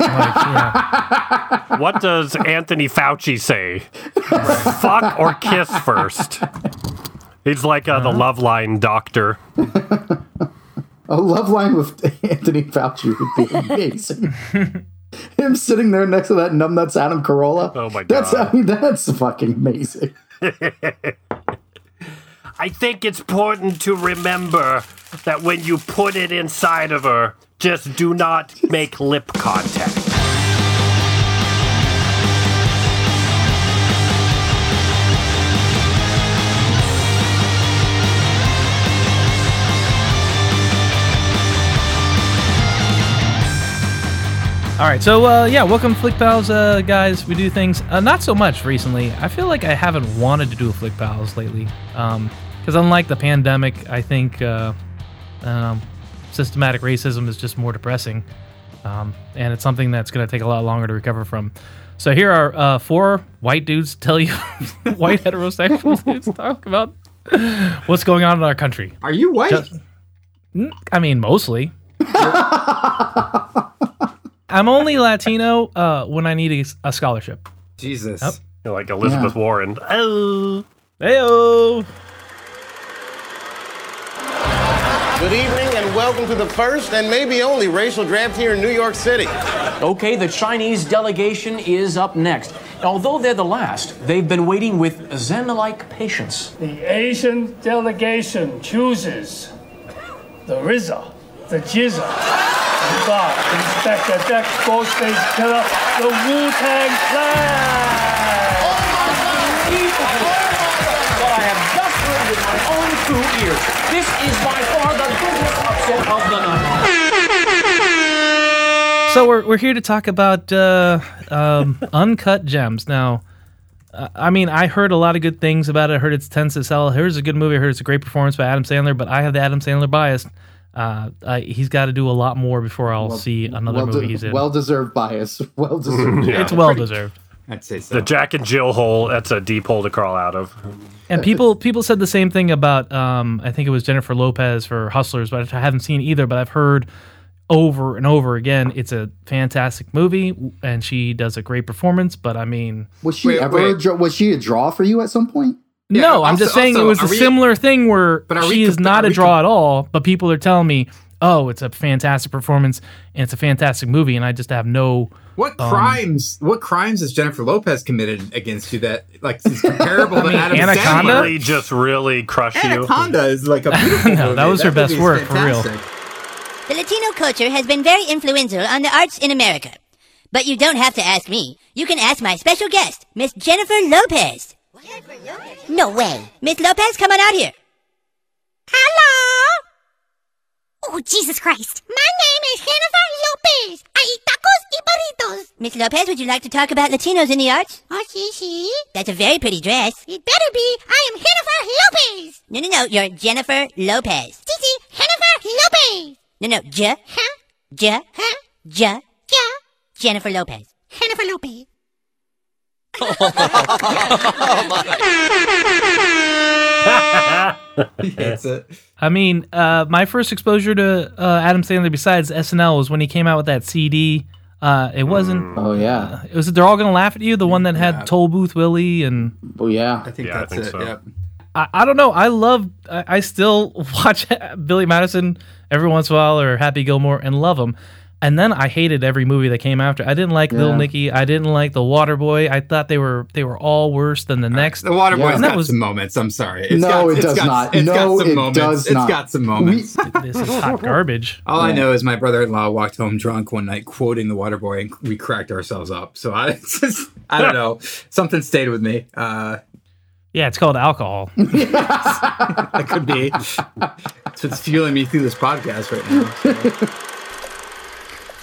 Yeah. What does Anthony Fauci say? Fuck or kiss first? He's like uh, the Loveline doctor. A Loveline with Anthony Fauci would be amazing. Him sitting there next to that numbnuts Adam Carolla. Oh my That's God. I mean that's fucking amazing. I think it's important to remember that when you put it inside of her, just do not make lip contact. All right, so uh, yeah, welcome Flick Pals, uh, guys. We do things uh, not so much recently. I feel like I haven't wanted to do a Flick Pals lately, because unlike the pandemic, I think uh, um, systematic racism is just more depressing, um, and it's something that's going to take a lot longer to recover from. So here are uh, four white dudes tell you, white heterosexual dudes talk about what's going on in our country. Are you white? Just- I mean, mostly. I'm only Latino uh, when I need a, a scholarship. Jesus. Yep. You're like Elizabeth Yeah. Warren. Oh. Heyo. Good evening and welcome to the first and maybe only racial draft here in New York City. Okay, the Chinese delegation is up next. Although they're the last, they've been waiting with Zen like patience. The Asian delegation chooses the RZA, the GZA, the Bob, Inspectah Deck, Ghostface Killah, the Wu Tang Clan. Oh my God! What I have just heard with my own two ears. This is by far the biggest upset of the night. So we're, we're here to talk about uh, um, Uncut Gems. Now, uh, I mean, I heard a lot of good things about it. I heard it's tends to sell. Here's a good movie. I heard it's a great performance by Adam Sandler, but I have the Adam Sandler bias. Uh, uh, he's got to do a lot more before I'll see another well, movie de- he's in. well deserved bias. Well deserved. it's well deserved. I'd say so. The Jack and Jill hole, that's a deep hole to crawl out of. And people people said the same thing about um, I think it was Jennifer Lopez for Hustlers, but I haven't seen either. But I've heard over and over again it's a fantastic movie, and she does a great performance. But I mean, Was she Wait, ever a wait. draw, was she a draw for you at some point? Yeah, no, I'm also- just saying also, it was a we- similar thing where But she is not a draw com- at all. But people are telling me, oh, it's a fantastic performance and it's a fantastic movie, and I just have no. What Um, crimes? What crimes has Jennifer Lopez committed against you that like is comparable to mean, Adam Anaconda? Sandler? Really just really crush you. Anaconda is like a beautiful No, movie. that was her best movie is work, for real. The Latino culture has been very influential on the arts in America. But you don't have to ask me. You can ask my special guest, Miss Jennifer Lopez. No way. Miss Lopez, come on out here. Hello? Oh, Jesus Christ. My name is Jennifer Lopez. I eat tacos y burritos. Miss Lopez, would you like to talk about Latinos in the arts? Oh, sí, sí. That's a very pretty dress. It better be. I am Jennifer Lopez. No, no, no, you're Jennifer Lopez. Sí, sí. Jennifer Lopez. No, no, J, Huh? J, Huh? J, Yeah. Jennifer Lopez. Jennifer Lopez. Oh, He hates it. I mean, uh, my first exposure to uh, Adam Sandler besides SNL was when he came out with that CD. Uh, it wasn't. Oh yeah. It was they're all gonna laugh at you. The one that had Yeah. Toll Booth Willie and Oh yeah. I think Yeah, I that's think it. so. Yeah. I, I don't know. I love. I, I still watch Billy Madison every once in a while or Happy Gilmore and love him. And then I hated every movie that came after. I didn't like Little Yeah. Nicky. I didn't like The Waterboy. I thought they were they were all worse than the next. The Waterboy's Yeah. And that got was- some moments. I'm sorry. It's No, got, it it's does got, not. It's No, got some it moments. does It's not. got some moments. This is hot garbage. All I know is my brother-in-law walked home drunk one night, quoting the Waterboy, and we cracked ourselves up. So I, just, I don't know, something stayed with me. Uh, Yeah, it's called alcohol. that could be. That's what's fueling me through this podcast right now. so.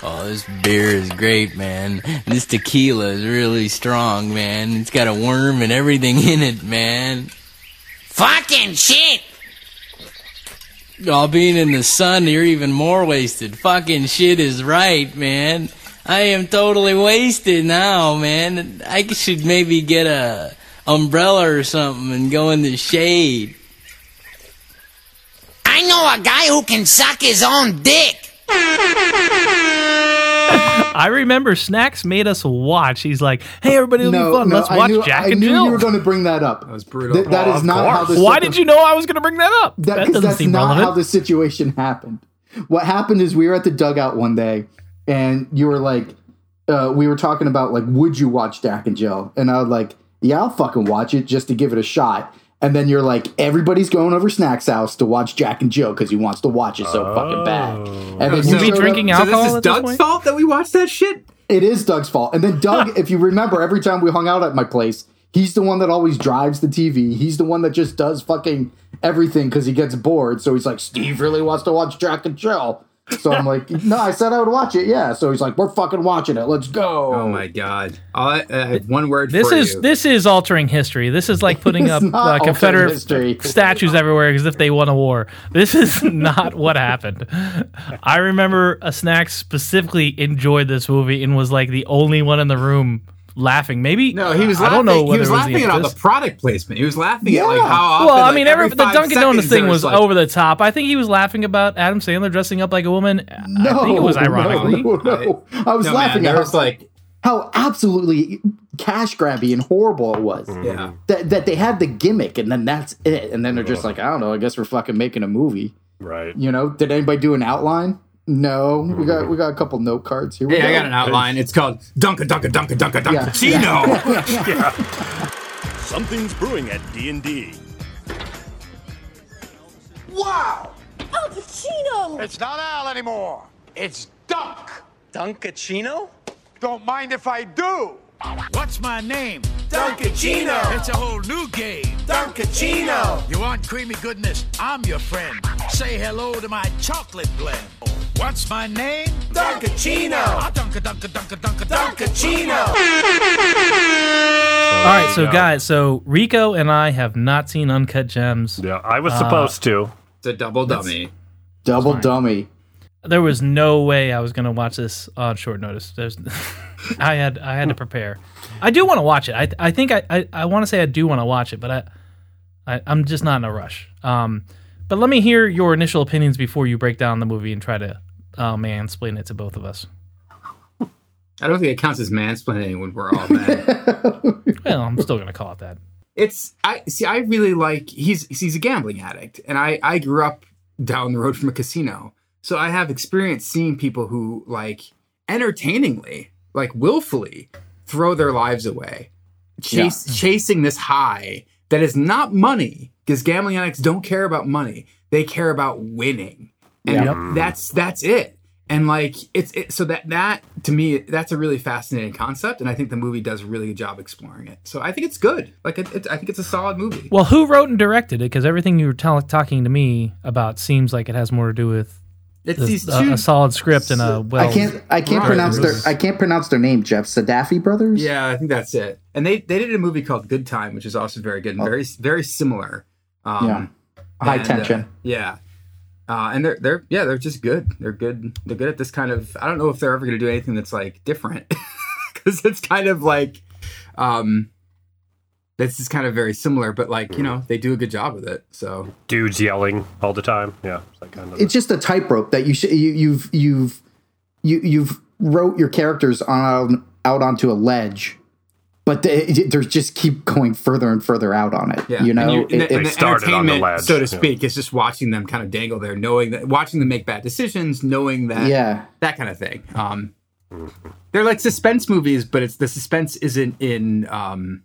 Oh, this beer is great, man. This tequila is really strong, man. It's got a worm and everything in it, man. Fucking shit. All being in the sun, you're even more wasted. Fucking shit is right, man. I am totally wasted now, man. I should maybe get a umbrella or something and go in the shade. I know a guy who can suck his own dick. I remember Snacks made us watch. He's like, "Hey, everybody, it'll be fun. Let's I watch knew, Jack I and knew Jill." you were going to bring that up. That was brutal. Th- that Well, is of not how this. Why did you know I was going to bring that up? That, That 'cause doesn't that's seem not relevant. how the situation happened. What happened is we were at the dugout one day, and you were like, uh, we were talking about like, would you watch Jack and Jill? And I was like, yeah, I'll fucking watch it just to give it a shot. And then you're like, everybody's going over Snack's house to watch Jack and Jill because he wants to watch it so oh. fucking bad. And then Was you he showed up- drinking So alcohol this is at this Doug's point? fault that we watched that shit. It is Doug's fault. And then Doug, if you remember, every time we hung out at my place, he's the one that always drives the TV. He's the one that just does fucking everything because he gets bored. So he's like, Steve really wants to watch Jack and Jill. So I'm like, no, I said I would watch it. Yeah. So he's like, we're fucking watching it. Let's go. Oh my god! I, I have one word This for is you. this is altering history. This is like putting up uh, Confederate history. statues everywhere as if they won a war. This is not what happened. I remember a snack specifically enjoyed this movie and was like the only one in the room laughing. Maybe No, he was. I Laughing, don't know He was it was laughing the at all the product placement. He was laughing at like how often. Well, I like, mean, every every, the five Dunkin' Donuts thing was like, over the top. I think he was laughing about Adam Sandler dressing up like a woman. No, I think it was no, ironically. No, no, I was No, laughing man, at was like, how absolutely cash grabby and horrible it was. Mm-hmm. yeah. That, that they had the gimmick and then that's it. And then they're just like, I don't know, I guess we're fucking making a movie. Right. You know, did anybody do an outline? No, we got we got a couple note cards here. we Hey, I got an outline. It's called Dunka Dunka Dunka Dunka Dunka Yeah. Chino. Something's brewing at D&D. Wow! Al Pacino! It's not Al anymore. It's Dunk. Dunkachino? Don't mind if I do. What's my name? Dunkachino. It's a whole new game. Dunkachino. You want creamy goodness? I'm your friend. Say hello to my chocolate blend. What's my name? Dunkachino. Ah, dunka dunka dunka dunka Dunkachino. All right, so guys, so Rico and I have not seen Uncut Gems. Yeah, I was Uh, supposed to. It's a double dummy. Double dummy. There was no way I was going to watch this on short notice. There's, I had I had to prepare. I do want to watch it. I I think I I, I want to say I do want to watch it, but I, I I'm just not in a rush. Um, but let me hear your initial opinions before you break down the movie and try to uh, mansplain it to both of us. I don't think it counts as mansplaining when we're all men. Well, I'm still going to call it that. it's I see. I really like he's he's a gambling addict, and I I grew up down the road from a casino, so I have experience seeing people who like entertainingly, like willfully, throw their lives away, chase chasing this high that is not money because gambling addicts don't care about money; they care about winning, and Yep. Mm. that's that's it. And like it's it, so that that to me that's a really fascinating concept, and I think the movie does a really good job exploring it. So I think it's good. Like it, it, I think it's a solid movie. Well, who wrote and directed it? Because everything you were tell- talking to me about seems like it has more to do with It's the- these a, two- a solid script and a well. I can't I can't Right. pronounce their I can't pronounce their name, Jeff. Sadafi brothers? Yeah, I think that's it. And they they did a movie called Good Time, which is also very good and very very similar. Um, Yeah. High and, tension. uh, yeah. Uh, and they're they're yeah they're just good. They're good. They're good at this kind of. I don't know if they're ever going to do anything that's like different because it's kind of like, um, this is kind of very similar, but like you know they do a good job with it. So Dudes yelling all the time. Yeah, it's like kind of. It's just a tightrope that you sh- you you've you've you you've wrote your characters on out onto a ledge, but they, they just keep going further and further out on it. Yeah, You know, and, you, and It- the, and it- the entertainment, so to speak, is just watching them kind of dangle there, knowing that, watching them make bad decisions, knowing that, Yeah. that kind of thing. Um, they're like suspense movies, but it's the suspense isn't in, um,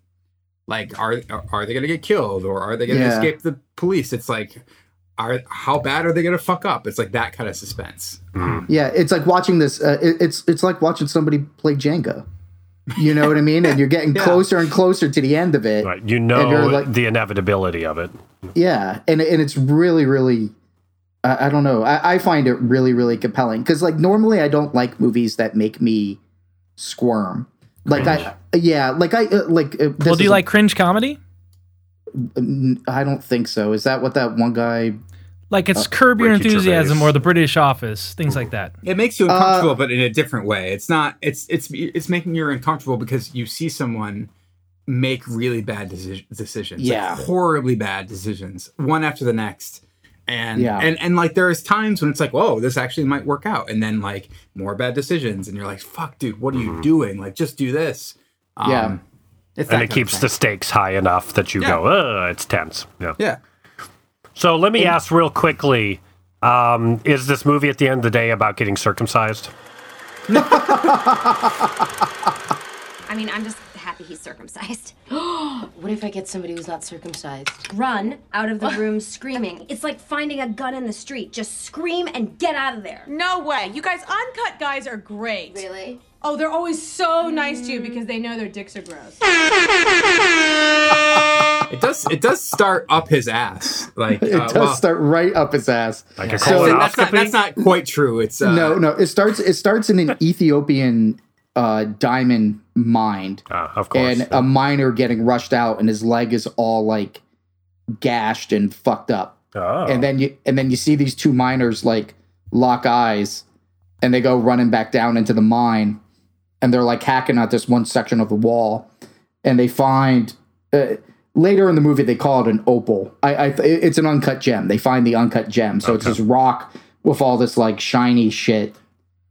like are are they gonna get killed or are they gonna Yeah. escape the police? It's like, are how bad are they gonna fuck up? It's like that kind of suspense. Yeah, it's like watching this. Uh, it, it's it's like watching somebody play Jenga. You know what I mean? And you're getting Yeah. closer and closer to the end of it. Right. You know like- the inevitability of it. Yeah, and and it's really really. I I don't know. I, I find it really really compelling because like normally I don't like movies that make me squirm. Like I yeah like I uh, like. Uh, this well, do you is a- like cringe comedy? I don't think so. Is that what that one guy? Like it's Uh, Curb Your Ricky Enthusiasm Gervais. or The British Office, things like that. It makes you Uh, uncomfortable, but in a different way. It's not. It's it's it's making you uncomfortable because you see someone make really bad deci- decisions. like Yeah. horribly bad decisions, one after the next, And, Yeah. and and like there's times when it's like, whoa, this actually might work out, and then like more bad decisions, and you're like, fuck, dude, what are you doing? Like, just do this. Um, Yeah. it's and it keeps the stakes high enough that you Yeah. go, it's tense. Yeah. yeah. So let me ask real quickly um, is this movie at the end of the day about getting circumcised? I mean, I'm just happy he's circumcised. what if I get somebody who's not circumcised? Run out of the room screaming. It's like finding a gun in the street. Just scream and get out of there. No way. You guys, uncut guys are great. Really? Oh, they're always so nice to you because they know their dicks are gross. It does it does start up his ass. Like It uh, does well, start right up his ass. Like a So- that's not that's not quite true. It's uh, no, no. It starts. It starts in an Ethiopian uh, diamond mine, Ah, of course. and a miner getting rushed out, and his leg is all like gashed and fucked up. Oh. And then you and then you see these two miners like lock eyes, and they go running back down into the mine, and they're like hacking at this one section of the wall, and they find. Uh, Later in the movie, they call it an opal. I, I, it's an uncut gem. They find the uncut gem, so it's this rock with all this like shiny shit.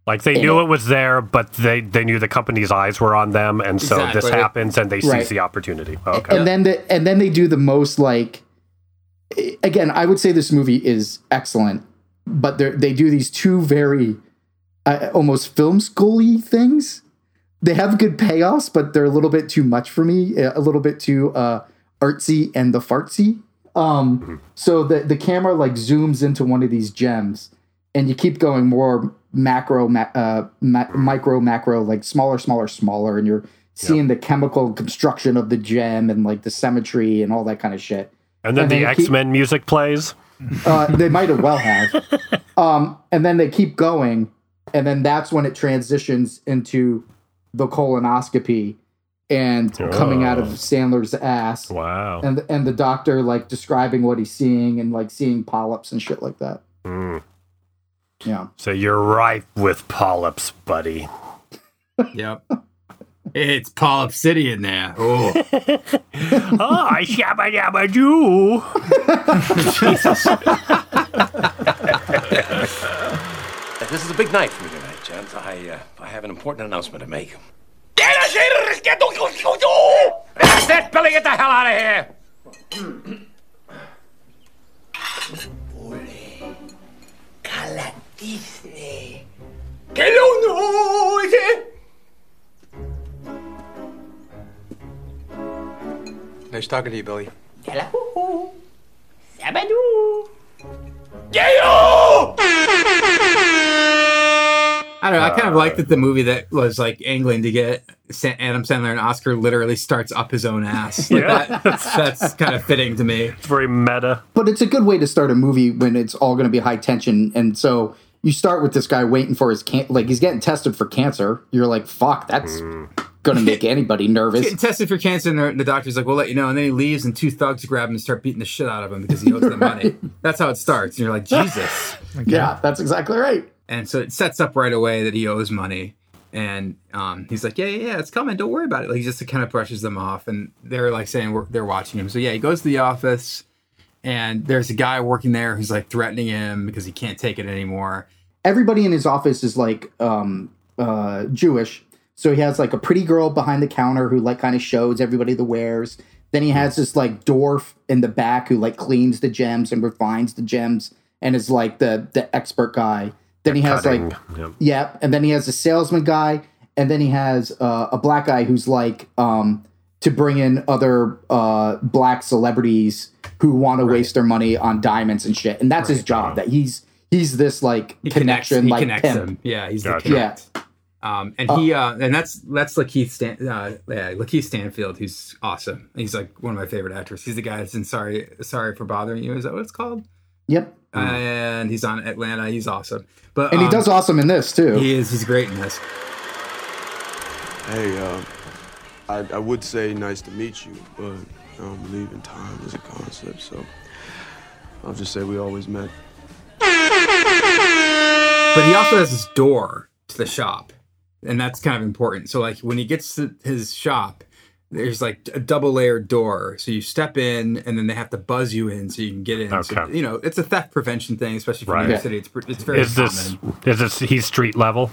Like they knew it. it was there, but they, they knew the company's eyes were on them, and so this happens, and they seize the opportunity. Okay. and then the, and then they do the most like again i would say this movie is excellent but they they do these two very uh, almost film schooly things they have good payoffs but they're a little bit too much for me a little bit too uh artsy and the fartsy um so the the camera like zooms into one of these gems and you keep going more macro ma- uh, ma- micro macro like smaller smaller smaller and you're seeing the chemical construction of the gem and like the symmetry and all that kind of shit and then the you keep- X Men music plays. uh, they might have well have. Um, and then they keep going, and then that's when it transitions into the colonoscopy and coming out of Oh. Sandler's ass. Wow. And and the doctor like describing what he's seeing and like seeing polyps and shit like that. Mm. Yeah. So you're ripe with polyps, buddy. Yep. It's Polyp City in there. Oh. oh, I shabba dabba doo. This is a big night for me tonight, gents. I, uh, I have an important announcement to make. That's it, Billy. Get the hell out of here. Que lo noise. Nice talking to you, Billy. Hello. Sabadoo. Yayo! I don't know. I kind of like uh, that the movie that was like angling to get Sa- Adam Sandler an Oscar literally starts up his own ass. Like Yeah. that, that's kind of fitting to me. It's very meta. But it's a good way to start a movie when it's all going to be high tension. And so you start with this guy waiting for his can like he's getting tested for cancer. You're like, fuck, that's mm. going to make anybody nervous. Getting tested for cancer, and the, the doctor's like, "We'll let you know." And then he leaves, and two thugs grab him and start beating the shit out of him because he owes them money. That's how it starts. And you're like, Jesus. Yeah, that's exactly right. And so it sets up right away that he owes money. And um, he's like, yeah, yeah, yeah, it's coming. Don't worry about it. Like, he just kind of brushes them off. And they're like saying they're watching him. So yeah, he goes to the office, and there's a guy working there who's like threatening him because he can't take it anymore. everybody in his office is like um uh Jewish. So he has like a pretty girl behind the counter who like kind of shows everybody the wares. Then he has this like dwarf in the back who like cleans the gems and refines the gems and is like the the expert guy. Then he has Cutting, like yep. yeah, and then he has a salesman guy, and then he has uh, a black guy who's like um to bring in other uh black celebrities who want to waste their money on diamonds and shit. And that's his job. That he's he's this like He connects, connection he like connects pimp. them. Yeah, he's Gotcha. the connect. Um, and he uh, and that's that's Lakeith Stan, uh, yeah, Lakeith Stanfield, who's awesome. He's like one of my favorite actors. He's the guy that's in Sorry Sorry for Bothering You. Is that what it's called? Yep. And he's on Atlanta. He's awesome. But And he um, does awesome in this too. He is. He's great in this. Hey, uh, I, I would say nice to meet you, but I don't believe in time as a concept, so I'll just say we always met. But he also has this door to the shop, and that's kind of important. So like when he gets to his shop, there's like a double layered door. So you step in and then they have to buzz you in so you can get in. So, Okay. you know, it's a theft prevention thing, especially for Right. New York City. It's, pr- it's very Is this is this he's street level?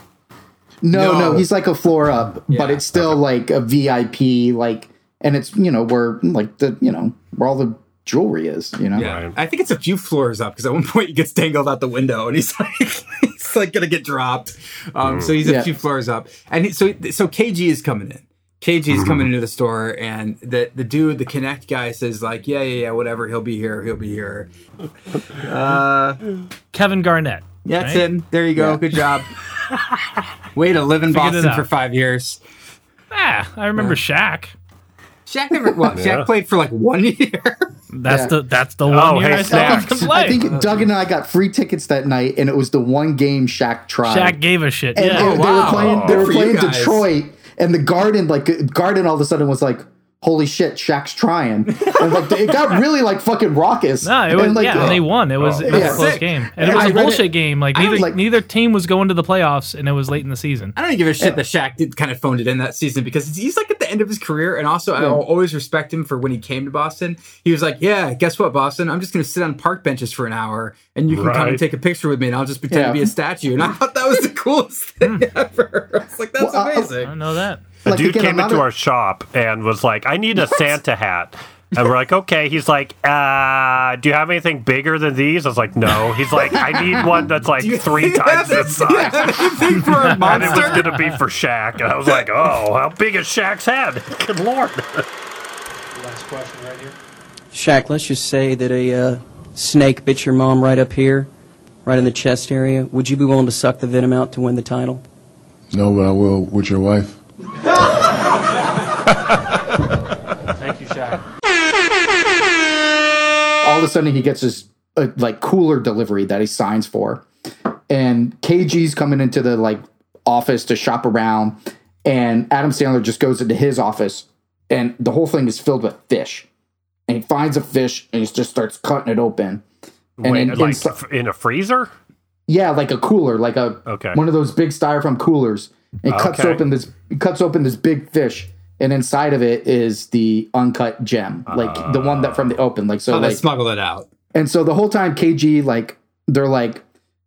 No, no, No. he's like a floor up, but it's still like a VIP, like, and it's you know where like the you know where all the jewelry is, you know. Yeah, I think it's a few floors up because at one point he gets dangled out the window and he's like, he's like gonna get dropped. Um, so he's a Yeah. few floors up, and he, so so KG is coming in. KG is coming into the store, and the the dude, the Connect guy, says like, yeah, yeah, yeah, whatever, he'll be here, he'll be here. Uh, Kevin Garnett. that's right? him. There you go. Yeah. Good job. Way to live in Figured Boston for five years. Ah, I remember Shaq. Shaq never. Well, Yeah. Shaq played for like one year. That's Yeah. the that's the Oh, one year hey, I saw him play. I think Doug and I got free tickets that night, and it was the one game Shaq tried. Shaq gave a shit. and Yeah. they, they were playing. They were for you playing guys. Detroit, and the Garden, like Garden, all of a sudden was like, "Holy shit, Shaq's trying!" And like it got really like fucking raucous. No, it was and, like, yeah, and they won. It was, oh. it was Yeah. a close Sick. game, and it was I a bullshit it- game. Like neither like- neither team was going to the playoffs, and it was late in the season. I don't even give a shit that Shaq did kind of phoned it in that season because he's like at the end of his career, and also I will always respect him for when he came to Boston. He was like, "Yeah, guess what, Boston? I'm just going to sit on park benches for an hour, and you can come and take a picture with me, and I'll just pretend Yeah. to be a statue." And I thought that was the coolest thing hmm. ever. I was like, "That's Well, I- I know that. A Like, dude again, came into a- our shop and was like, "I need a Santa hat." And we're like, okay. He's like, uh, do you have anything bigger than these? I was like, no. He's like, I need one that's like three times this size. Anything for a And it was going to be for Shaq. And I was like, oh, how big is Shaq's head? Good lord. Last question right here. Shaq, let's just say that a uh, snake bit your mom right up here, right in the chest area. Would you be willing to suck the venom out to win the title? No, but I will with your wife. Thank you, Shaq. all of a sudden he gets his uh, like cooler delivery that he signs for and kg's coming into the like office to shop around and adam sandler just goes into his office and the whole thing is filled with fish and he finds a fish and he just starts cutting it open and Wait, in- like insi- f- in a freezer? yeah like a cooler like a Okay. one of those big styrofoam coolers and he cuts Okay. open this cuts open this big fish and inside of it is the uncut gem like the one that from the ah. open like so oh, they smuggle it out. and so the whole time, KG like they're like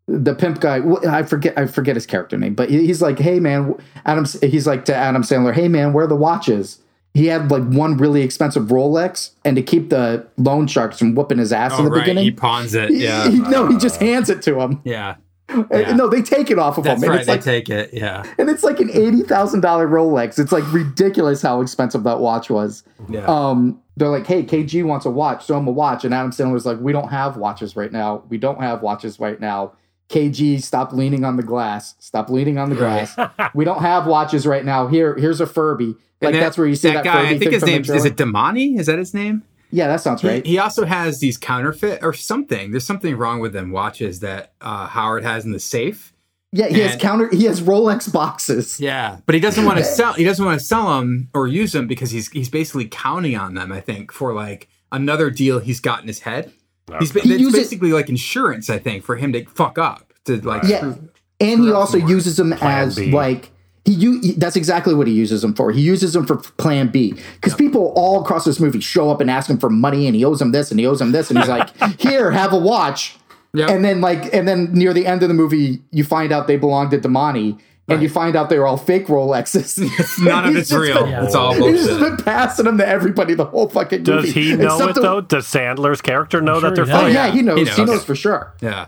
the pimp guy. I forget I forget his character name, but he's like, "Hey man, Adam." He's like to Adam Sandler, "Hey man, where are the watches?" He had like one really expensive Rolex, and to keep the loan sharks from whooping his ass Oh, in the right. beginning, He pawns it. Yeah. he- no, he just ah. hands it to him. yeah. Yeah. No, they take it off of That's him, right. They like take it. Yeah. and it's like an eighty thousand dollar Rolex. It's like ridiculous how expensive that watch was. Yeah. Um, they're like, "Hey, KG wants a watch, show him a watch." And Adam Sandler's like, "We don't have watches right now. We don't have watches right now." KG, stop leaning on the glass. Stop leaning on the glass. we don't have watches right now. Here, here's a Furby. Like that- that's where you see that, guy. Furby I think his name is it Damani. Is that his name? Yeah, that sounds right. He, also has these counterfeit or something. There's something wrong with them watches that uh, Howard has in the safe. yeah, he has counter. He has Rolex boxes. Yeah, but he doesn't want to sell. He doesn't want to sell them or use them because he's he's basically counting on them. I think for like another deal he's got in his head. He's He it's uses- basically like insurance. I think for him to fuck up to like Yeah, screw- and he also uses them Plan as B. like he, u- he that's exactly what he uses them for. He uses them for Plan B because people all across this movie show up and ask him for money, and he owes them this, and he owes them this, and he's like, "Here, have a watch." Yep. And then like, and then near the end of the movie, you find out they belong to Damani. And you find out they were all fake Rolexes. None of He's it's just real. been- It's all bullshit. He's just been passing them to everybody the whole fucking movie. Does he know Except it the- though? Does Sandler's character know that they're he Oh fake? yeah, he knows. He He knows. knows. for sure. Yeah,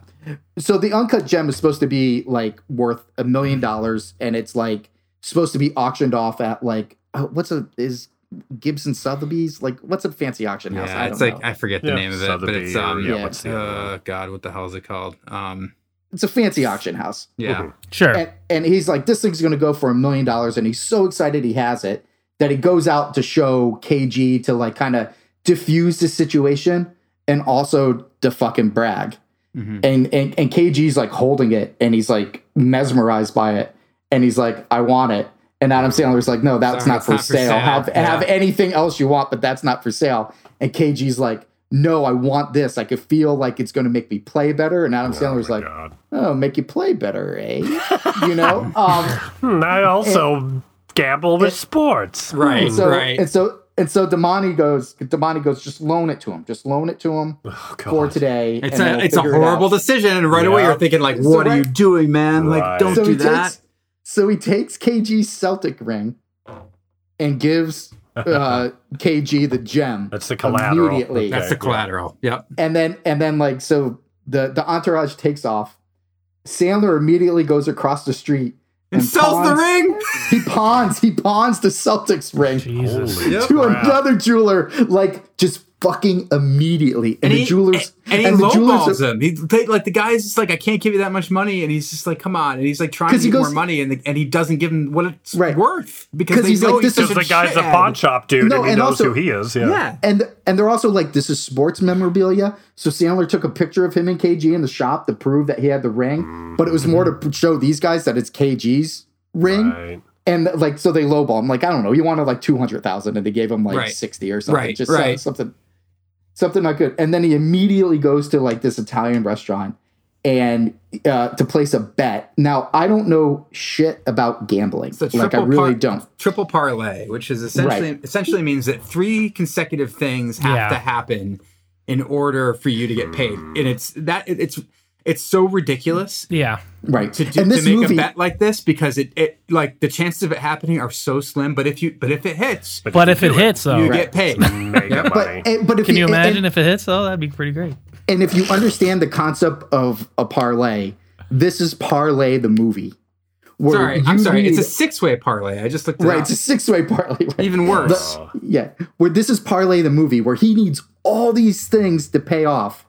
So the uncut gem is supposed to be like worth a million dollars, and it's like supposed to be auctioned off at like uh, what's a is Gibson Sotheby's like what's a fancy auction house? yeah. I It's don't like know. I forget the Yeah, name of it, but it's um yeah, yeah. what's the uh, God, what the hell is it called? Um, it's a fancy auction house. yeah, Sure. And, and he's like, this thing's going to go for a million dollars, and he's so excited he has it that he goes out to show KG to like kind of diffuse the situation and also to fucking brag. Mhm. And, and and KG's like holding it, and he's like mesmerized by it, and he's like, I want it. And Adam Sandler's like, no, that's Sorry, not, for, not for sale. sale. Have Yeah. have anything else you want, but that's not for sale. And KG's like, no, I want this. I could feel like it's going to make me play better. And Adam Sandler's like, oh, make you play better, eh? You know? Um, Hmm, I also gamble with sports. Right, And so, right. And so and so Damani goes. Damani goes. Just loan it to him. Just loan it to him for today. It's and a it's a figure it horrible decision, and right away you're thinking like, So "What are right- you doing, man? Like, don't so do that." Takes, so he takes KG's Celtic ring and gives uh, KG the gem. That's the collateral. Immediately. That's the collateral. Yep. and then and then like so the the entourage takes off. Sandler immediately goes across the street And sells the ring. He pawns. He pawns the Celtics ring Jesus. To crap. another jeweler, like just fucking immediately. And, And the he, jewelers and he and the lowballs jewelers. him. He they, like the guy's just like, I can't give you that much money, and he's just like, come on, and he's like trying to he get goes- more money, and the, and he doesn't give him what it's Right. worth because they he's know like, he's this such Because a the guy's a pawn shop dude No, and he and knows also- who he is. Yeah. Yeah. And and they're also like, this is sports memorabilia. So Sandler took a picture of him and KG in the shop to prove that he had the ring, but it was more to mm-hmm. show these guys that it's KG's ring. Right. And like, so they lowball him. Like, I don't know, he wanted like two hundred thousand, and they gave him like Right. sixty or something. Right, Just right. something, something not good. And then he immediately goes to like this Italian restaurant and uh, to place a bet. Now, I don't know shit about gambling. It's a Like, I triple really par- don't. Triple parlay, which is essentially Right. essentially means that three consecutive things have Yeah. to happen in order for you to get paid, and it's that it's it's so ridiculous Yeah. Right. to do, and to make movie, a bet like this because it, it like the chances of it happening are so slim. But if you but if it hits, But if it hits, though, you get paid. Mega Yep. money. but, eh, but if can you and- imagine if it hits? though? that'd be pretty great. And if you understand the concept of a parlay, this is parlay the movie. Where Sorry, I'm you sorry. It's a six way parlay. I just looked it right. up. It's a six way parlay. right? Even worse. The- yeah, where this is parlay the movie, where he needs all these things to pay off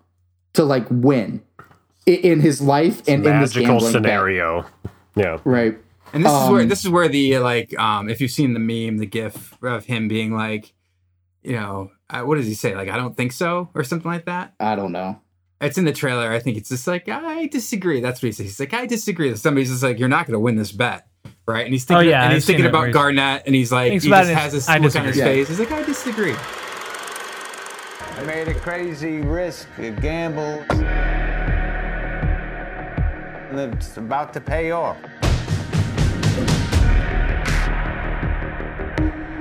to like win i- in his life and in this Magical gambling bet. scenario. Yeah. Right. And this is where Um, this is where the like um if you've seen the meme, the gif of him being like, you know, uh, what does he say? Like, I don't think so, or something like that. I don't know. It's in the trailer. I think it's just like I disagree. That's what he says. He's like, I disagree. Somebody's just like, you're not going to win this bet, right? And he's thinking, Oh, yeah, and I've he's thinking about where he's- Garnett, and he's like, Thinks he just it, has this I look on his disagree. face. He's like, I disagree. I made a crazy risk, a gamble, and it's about to pay off.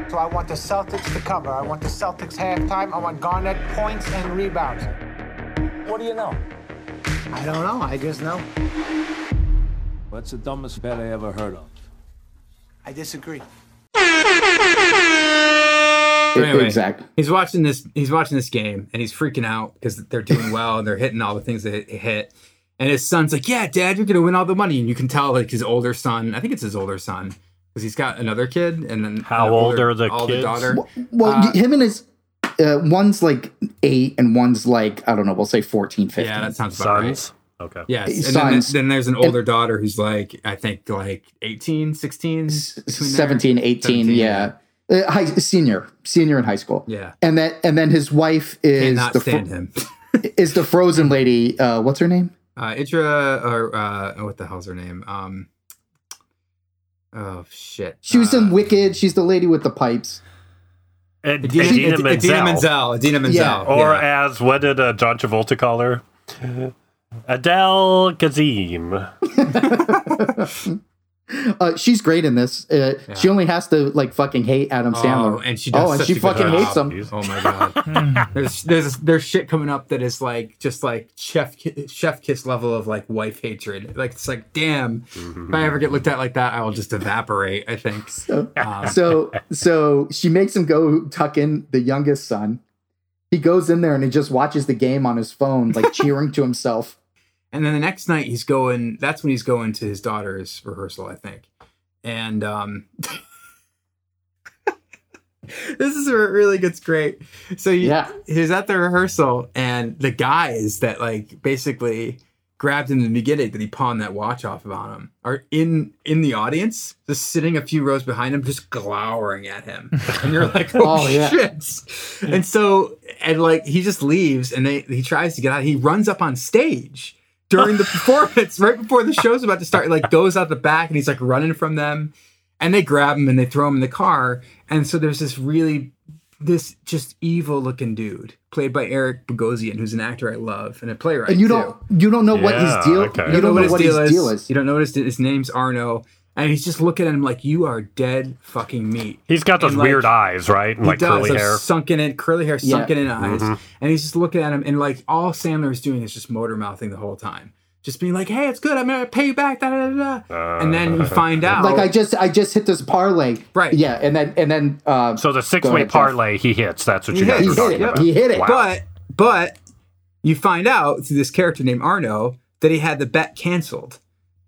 So I want the Celtics to cover. I want the Celtics halftime. I want Garnett points and rebounds. What do you know? I don't know. I just know. What's the dumbest bet I ever heard of? I disagree. So anyway, exactly. He's watching this. He's watching this game, and he's freaking out because they're doing well and they're hitting all the things that it hit. And his son's like, "Yeah, Dad, you're gonna win all the money." And you can tell like his older son. I think it's his older son because he's got another kid and then How an old older- are the older kids? daughter. Well, Uh, him and his uh, one's like eight and one's like I don't know. We'll say 14, 15. Yeah, that sounds about right. Okay. Yes, and then, Sons. then there's an And- older daughter who's like I think like 18, 16, between there. 17, 18, 17, yeah. Uh, high, senior, senior in high school. Yeah. And then and then his wife is Cannot the stand him. is the frozen lady. Uh, what's her name? Uh, Idra, or uh, what the hell's her name? Um, oh shit. She was Uh, in Wicked. She's the lady with the pipes. Ad- Idina, Adina, Idina, Menzel. Idina Menzel. Idina Menzel. Yeah. Or yeah. as what did uh, John Travolta call her? Adele Kazim. Uh, she's great in this. Uh, She only has to like fucking hate Adam Sandler. Oh, and she does Oh, and such she a good fucking job. hates him. Oh my god. there's there's there's shit coming up that is like just like chef chef kiss level of like wife hatred. Like it's like damn, if I ever get looked at like that, I will just evaporate. I think. Um, so so she makes him go tuck in the youngest son. He goes in there and he just watches the game on his phone, like cheering to himself. And then the next night he's going that's when he's going to his daughter's rehearsal, I think. And um This is where it really gets great. So you, Yeah. he's at the rehearsal and the guys that like basically grabbed him in the beginning that he pawned that watch off of on him are in in the audience, just sitting a few rows behind him, just glowering at him. And you're like, oh, Oh, yeah. shit. And so and like he just leaves and they he tries to get out. He runs up on stage during the performance, right before the show's about to start, like goes out the back and he's like running from them. And they grab him and they throw him in the car. And so there's this really this just evil looking dude played by Eric Bogosian, who's an actor I love and a playwright. And you too. don't you don't know what his deal okay. you don't know what his deal is. You don't know what his, his name's Arno. And he's just looking at him like you are dead fucking meat. He's got those And, like, weird eyes, right? And he like does, curly those hair. sunken in curly hair, Yeah. sunken in eyes, Mhm. and he's just looking at him, and like all Sandler is doing is just motor mouthing the whole time, just being like, "Hey, it's good. I'm gonna pay you back." Da, da, da, da. and then you find out, Like I just I just hit this parlay. Right. Yeah, and then and then uh So the six way ahead, Jeff. parlay he hits. That's what you guys hit were it. talking Yep. about. He hit it. Wow. But but you find out through this character named Arno that he had the bet canceled.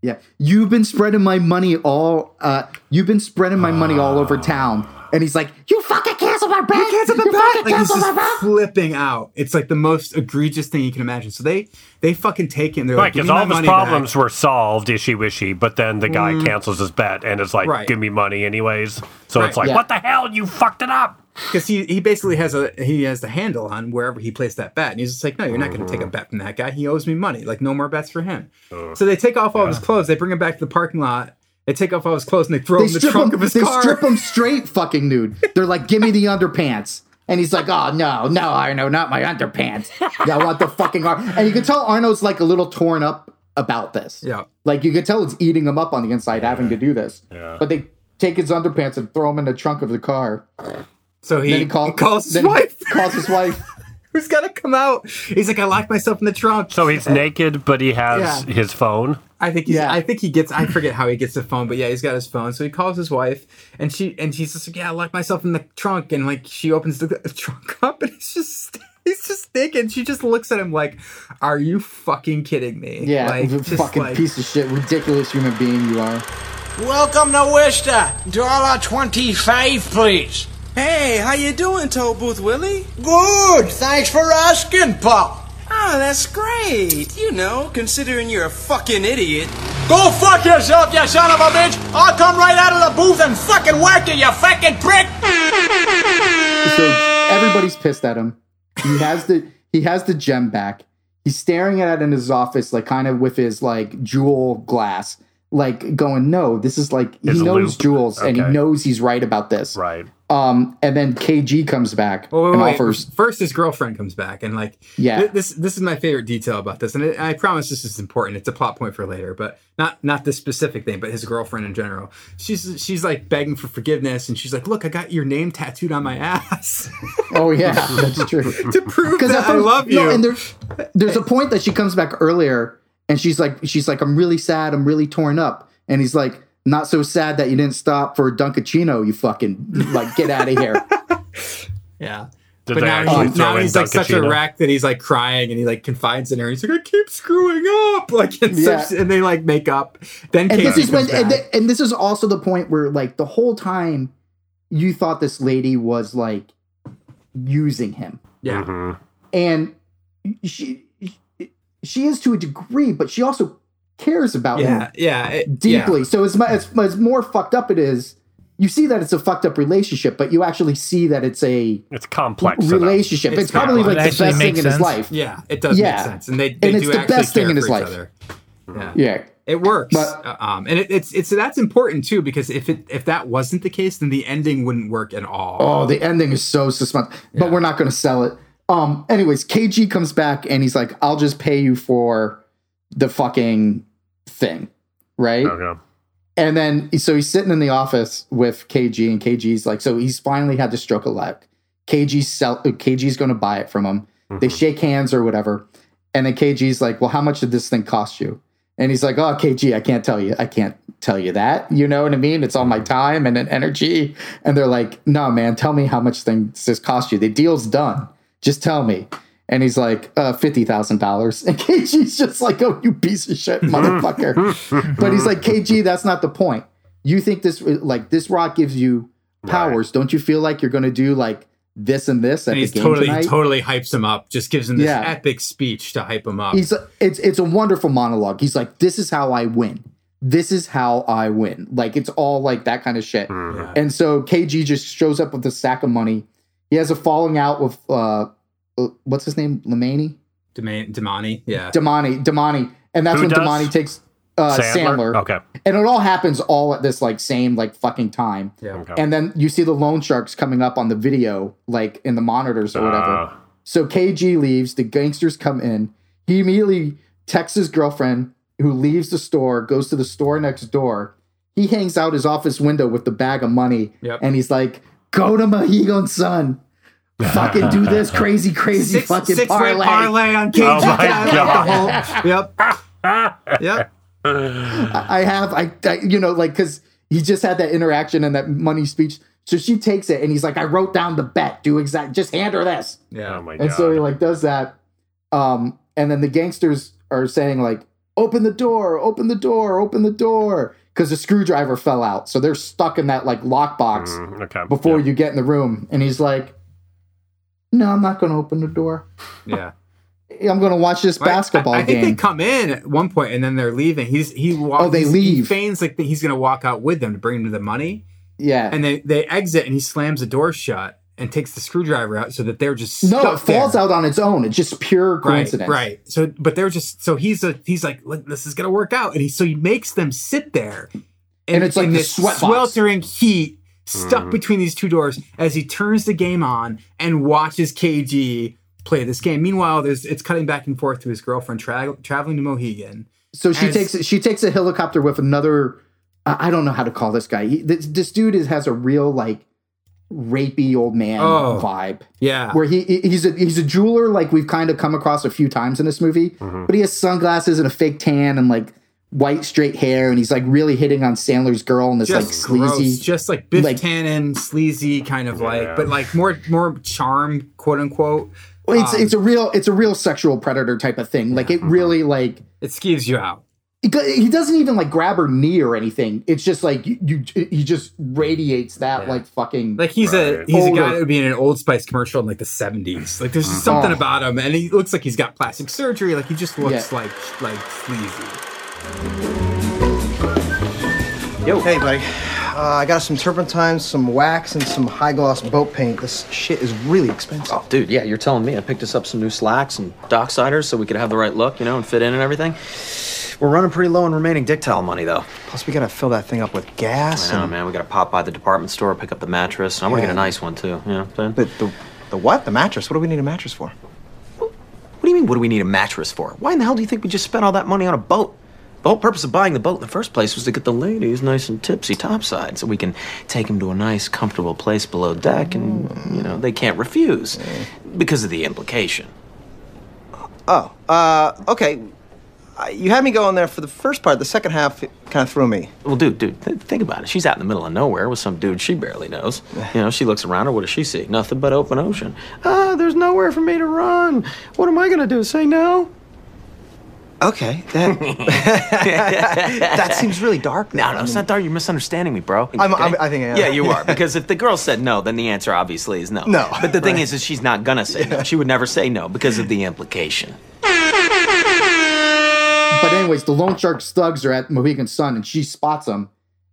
Yeah. You've been spreading my money all uh you've been spreading my money all over town. And he's like, You fucking canceled my bet. You canceled the bet. Like he's just flipping out. It's like the most egregious thing you can imagine. So they they fucking take him. They're Right, like, "Give because me my all of his money problems back." were solved, ishy wishy, but then the guy Mm. cancels his bet and it's like, Right. give me money anyways. So Right. it's like, Yeah. what the hell? You fucked it up. Because he he basically has a he has the handle on wherever he placed that bet, and he's just like, no, you're not going to take a uh-huh. bet from that guy. He owes me money. Like no more bets for him. So they take off all of his clothes. They bring him back to the parking lot. They take off all his clothes and they throw They him in the strip trunk him, of his they car. strip him straight fucking nude. They're like, Give me the underpants. And he's like, Oh no, no, Arno, not my underpants. Yeah, I want the fucking arm. And you can tell Arno's like a little torn up about this. Yeah. Like you could tell it's eating him up on the inside having to do this. Yeah. But they take his underpants and throw him in the trunk of the car. So he, he, call- he calls his then he wife. calls his wife. Who's got to come out? He's like, I locked myself in the trunk. So he's naked, but he has Yeah. his phone. I think he's, I think he gets I forget how he gets the phone, but yeah, he's got his phone. So he calls his wife and she and she's just like, Yeah, I locked myself in the trunk and like she opens the, the trunk up and he's just he's just naked. She just looks at him like, Are you fucking kidding me? Yeah, like, you just fucking like- piece of shit, ridiculous human being you are. Welcome to Worcester. Dollar twenty-five, please. Hey, how you doing, Toll Booth Willie? Good. Thanks for asking, Pop. Oh, that's great. You know, considering you're a fucking idiot. Go fuck yourself, you son of a bitch! I'll come right out of the booth and fucking whack you, you fucking prick! So everybody's pissed at him. He has the he has the gem back. He's staring at it in his office, like kind of with his like jewel glass, like going, "No, this is like His he knows loop. jewels and he knows he's right about this." Right. Um, and then KG comes back Wait, wait, and wait. offers. First, his girlfriend comes back, and like, Yeah. thi- this this is my favorite detail about this, and it, I promise this is important. It's a plot point for later, but not not this specific thing, but his girlfriend in general. She's she's like begging for forgiveness, and she's like, "Look, I got your name tattooed on my ass Oh yeah, that's true. to prove Because that I love you." No, and there's there's a point that she comes back earlier, and she's like, she's like, I'm really sad, I'm really torn up, and he's like, not so sad that you didn't stop for a Dunkachino, you fucking like get out of here. yeah. Did but now, actually he- now he's like such a wreck that he's like crying and he like confides in her. He's like, I keep screwing up. Like, and, Yeah. such, and they like make up. Then and this is when and, th- and this is also the point where like the whole time you thought this lady was like using him yeah. Mm-hmm. and she she is to a degree but she also cares about Yeah, him yeah, it- deeply yeah. so as, mu- as, as more fucked up it is you see that it's a fucked up relationship but you actually see that it's a It's complex. relationship it's, probably like It the best thing makes in his life Yeah, it does Yeah. make sense, and they, they And it's do the actually best thing in his life. other. Yeah. yeah It works, But- Uh, um, and it, it's it's that's important too because if it if that wasn't the case, then the ending wouldn't work at all. Oh, the ending is so suspense. But we're not going to sell it. Um. Anyways, KG comes back and he's like, "I'll just pay you for the fucking thing, right?" Okay. And then so he's sitting in the office with KG, and KG's like, so he's finally had the stroke of luck. KG's sell. KG's going to buy it from him. They shake hands or whatever, and then KG's like, "Well, how much did this thing cost you?" And he's like, "Oh, KG, I can't tell you. I can't tell you that. You know what I mean? It's all my time and an energy." And they're like, "No, man, tell me how much things this cost you. The deal's done. Just tell me." And he's like, uh, fifty thousand dollars. And KG's just like, "Oh, you piece of shit, motherfucker." but he's like, KG, that's not the point. You think this like this rock gives you powers? Don't you feel like you're going to do like this and this and he's totally tonight? totally hypes him up, just gives him this Yeah. epic speech to hype him up. He's it's it's a wonderful monologue. He's like, "This is how I win. This is how I win." Like it's all like that kind of shit. And so KG just shows up with a sack of money. He has a falling out with uh, uh what's his name, Lemani, Demani, yeah. Damani, Damani, and that's Who when does? Damani takes uh, Sandler. Okay. And it all happens all at this like same like fucking time. Yeah. Okay. And then you see the loan sharks coming up on the video, like in the monitors or whatever. Ah. So KG leaves, the gangsters come in. He immediately texts his girlfriend, who leaves the store, goes to the store next door, he hangs out his office window with the bag of money, Yep. and he's like, "Go to Mohegan Sun." Fucking do this crazy, crazy Six, fucking six parlay. way parlay on KG. Oh my Yeah, like the whole- yep. Yep. I I have, I, I you know, like, because he just had that interaction and that money speech. So she takes it, and he's like, "I wrote down the bet. Do exact. Just hand her this." Yeah. Oh my God. and god. so he like does that um and then the gangsters are saying like open the door open the door open the door because the screwdriver fell out so they're stuck in that like lockbox Mm, okay. before you get in the room and he's like no i'm not going to open the door Yeah. i'm going to watch this Right? basketball I, I think game they come in at one point and then they're leaving. He's he walks. Oh, they He leave. feigns like that he's gonna walk out with them to bring them the money, yeah and they they exit and he slams the door shut and takes the screwdriver out so that they're just no it falls there. out on its own it's just pure coincidence Right, right. So, but they're just so he's a he's like, this is gonna work out, and he so he makes them sit there, And it's like in this sweat box. sweltering heat, stuck Mhm. between these two doors, as he turns the game on and watches KG play this game. Meanwhile, there's it's cutting back and forth to his girlfriend tra- traveling to Mohegan. So she As- takes she takes a helicopter with another. I I don't know how to call this guy. He, this, this dude is, has a real like rapey old man Oh. vibe. Yeah. Where he he's a he's a jeweler like we've kind of come across a few times in this movie, Mm-hmm. but he has sunglasses and a fake tan and like white straight hair, and he's like really hitting on Sandler's girl and this like Just gross, sleazy. just like Biff like- Tannen, sleazy kind of Yeah. like, but like more more charm, quote unquote. Well, it's Um, it's a real it's a real sexual predator type of thing. Like it really like it skeeves you out. He he doesn't even like grab her knee or anything. It's just like you, you he just radiates that like fucking Like he's a Right. he's a guy that would be in an Old Spice commercial in like the seventies. Like there's just oh. something about him, and he looks like he's got plastic surgery. Like he just looks Yeah. like like sleazy. Yo. Hey, buddy. Uh, I got us some turpentine, some wax, and some high gloss boat paint. This shit is really expensive. Oh, dude, yeah, you're telling me. I picked us up some new slacks and docksiders so we could have the right look, you know, and fit in and everything. We're running pretty low on remaining dick towel money, though. Plus, we gotta fill that thing up with gas. I know, and- man. We gotta pop by the department store, pick up the mattress. And I want to Yeah. get a nice one, too. You know what I'm saying? The, the, the what? The mattress? What do we need a mattress for? What do you mean, what do we need a mattress for? Why in the hell do you think we just spent all that money on a boat? The whole purpose of buying the boat in the first place was to get the ladies nice and tipsy topside so we can take them to a nice, comfortable place below deck and, you know, they can't refuse because of the implication. Oh, uh, okay. Uh, You had me going there for the first part. The second half kind of threw me. Well, dude, dude, th- think about it. She's out in the middle of nowhere with some dude she barely knows. You know, she looks around her. What does she see? Nothing but open ocean. Ah, there's nowhere for me to run. What am I gonna do? Say no? Okay, that that seems really dark. No, no, it's not dark. You're misunderstanding me, bro. I'm- I'm- I think I am. Yeah, you are. Because if the girl said no, then the answer obviously is no. No, But the thing right. is, is she's not gonna say no. She would never say no because of the implication. But anyways, the loan shark thugs are at Mohegan Sun, and she spots them,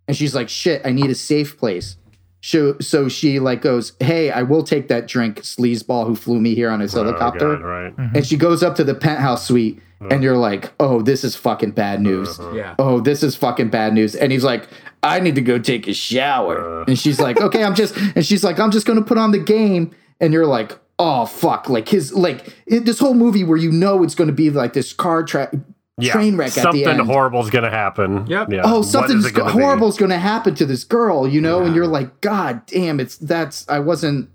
and she's like, "Shit, I need a safe place." So, so she like goes, "Hey, I will take that drink, sleazeball who flew me here on his oh helicopter." Oh, God, right. And she goes up to the penthouse suite, and uh-huh. you're like, "Oh, this is fucking bad news." Uh-huh. Yeah. Oh, this is fucking bad news. And he's like, "I need to go take a shower." Uh-huh. And she's like, "Okay, I'm just," and she's like, "I'm just gonna put on the game." And you're like, "Oh fuck!" Like his like it, this whole movie where you know it's gonna be like this car track. Yeah. Train wreck at Something the end. horrible's gonna happen. Yep. Yeah. oh, something it gonna be? horrible is going to happen to this girl, you know, and you're like, God damn, it's that's I wasn't.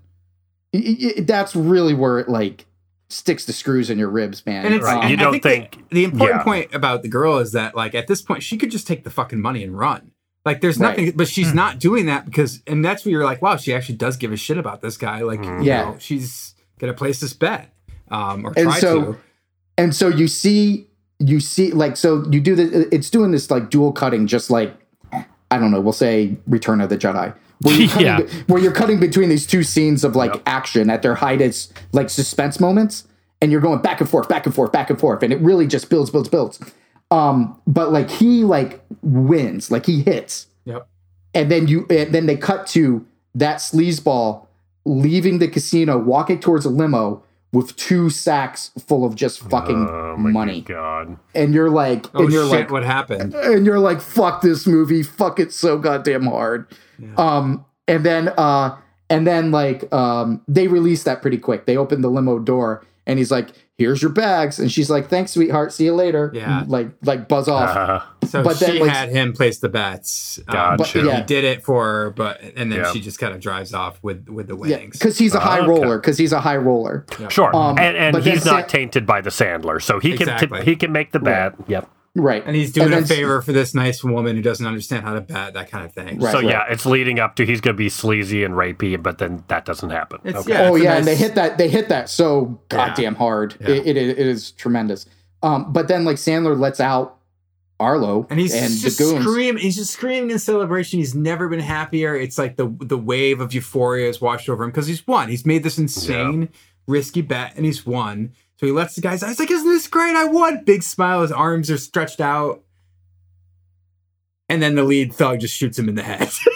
y- y- that's really where it like sticks the screws in your ribs, man. And it's, Um, You I don't think, think- the, the important yeah. point about the girl is that like at this point she could just take the fucking money and run. Like there's Right. nothing, but Hmm. she's not doing that because, and that's where you're like, wow, she actually does give a shit about this guy. Like, you Yeah. know, she's gonna place this bet, um, or and try so to. and so you see you see like so you do the it's doing this like dual cutting just like i don't know we'll say return of the jedi where you're cutting, Yeah. be- where you're cutting between these two scenes of like action at their height as like suspense moments and you're going back and forth back and forth back and forth and it really just builds builds builds um but like he like wins like he hits Yep. and then you and then they cut to that sleazeball leaving the casino walking towards a limo with two sacks full of just fucking Oh my money God. and you're like Oh and you're shit! like what happened? and you're like fuck this movie fuck it so goddamn hard um and then uh and then like um they release that pretty quick they open the limo door and he's like here's your bags. And she's like, thanks, sweetheart. See you later. Yeah. Like, like buzz off. Uh, So But she then, like- had him place the bets. Um, But- yeah. He did it for her, but and then Yeah. she just kind of drives off with with the Yeah, winnings. because he's a high Okay. roller. Because he's a high roller. Sure, Um, and and but then he's not Sa- tainted by the Sandler, so he Exactly. can he can make the bet. Yep. Right. and he's doing And a favor for this nice woman who doesn't understand how to bet, that kind of thing. Right. so yeah, it's leading up to he's going to be sleazy and rapey, but then that doesn't happen. It's- okay. yeah. oh a yeah, and they hit that. They hit that so Yeah. goddamn hard. Yeah. It, it, it is tremendous. Um, but then like Sandler lets out Arno And he's and just the goons. screaming. He's just screaming in celebration. He's never been happier. It's like the the wave of euphoria has washed over him because he's won. He's made this insane, risky bet, and he's won. So he lets the guys. I was like, "Isn't this great? I won!" Big smile. His arms are stretched out. And then the lead thug just shoots him in the head.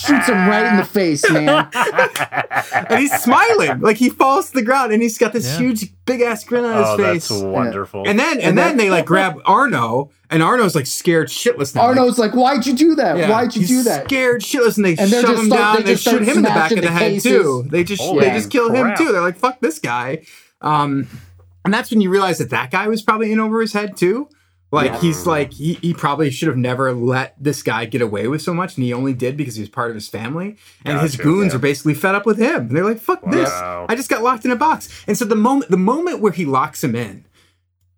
Shoots him right in the face, man. and he's smiling. Like he falls to the ground and he's got this Yeah. huge big ass grin on his oh, face. that's wonderful. And then and, And then, then- they like grab Arno, and Arno's like scared shitless now. Arno's like, "Why'd you do that? Like, Why'd you he's do that?" Scared shitless, and they And they're shove just him start- down. they and They just shoot him in the back of the the head cases. too. They just Holy they just kill him too. They're like, "Fuck this guy," um, and that's when you realize that that guy was probably in over his head too. Like he's like he, he probably should have never let this guy get away with so much, and he only did because he was part of his family. And his goons yeah. are basically fed up with him. And they're like, "Fuck this! I just got locked in a box." And so the moment the moment where he locks him in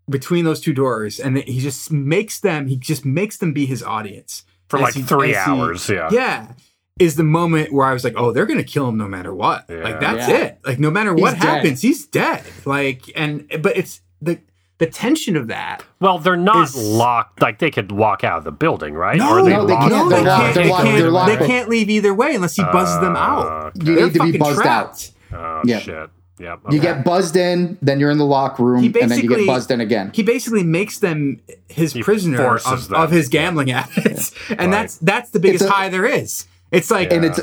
between those two doors, and he just makes them he just makes them be his audience For like he- three as he- hours, yeah. yeah. Is the moment where I was like, oh, they're gonna kill him no matter what. Like that's Yeah. it. Like no matter He's what dead. happens, he's dead. Like and but it's the the tension of that. well, they're not is- locked. Like they could walk out of the building, right? No, Or no, they locked can't. No, they They're can't. They're They locked. can't, They're locked. they can't leave either way unless he buzzes them out. Uh, You They're need to be buzzed trapped. Oh Yeah. shit. Yep. You get buzzed in, then you're in the locker room, and then you get buzzed in again. He basically makes them his He prisoner of, them. of his gambling habits, and Right. that's that's the biggest a- high there is. It's like and it's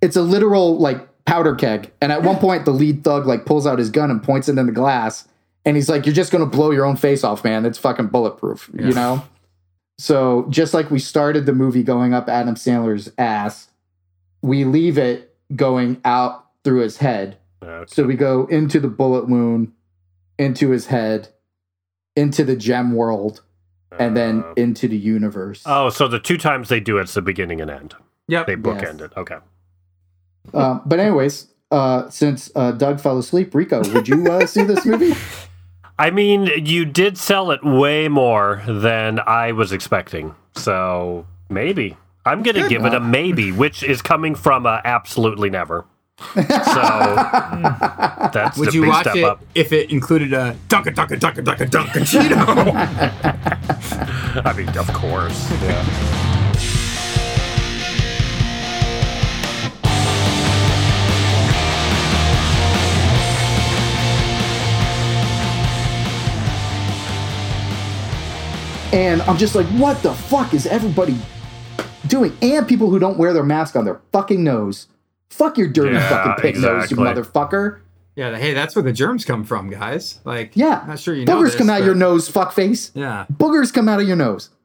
it's a literal like powder keg. And at one point, the lead thug like pulls out his gun and points it in the glass, and he's like, "You're just gonna blow your own face off, man. It's fucking bulletproof," you know. So just like we started the movie going up Adam Sandler's ass, we leave it going out through his head. Okay. So we go into the bullet wound, into his head, into the gem world, and then Uh, into the universe. Oh, so the two times they do it's the beginning and end. yep. They bookend it. Okay. Uh, but anyways, uh, since uh, Doug fell asleep, Rico, would you uh, see this movie? I mean, you did sell it way more than I was expecting. So maybe. I'm going to Good. give it a maybe, which is coming from a absolutely never. So that's Would the you big watch step it up. if it included a Dunkin' Dunkin' Dunkin' Dunkin' Dunkin' Cheeto? I mean, of course. Yeah. And I'm just like, what the fuck is everybody doing? And people who don't wear their mask on their fucking nose. Fuck your dirty Yeah, fucking pig nose, you motherfucker. yeah, hey, that's where the germs come from, guys. Like, Yeah. not sure you know Boogers this, come out but- your nose, fuckface. Yeah, Boogers come out of your nose.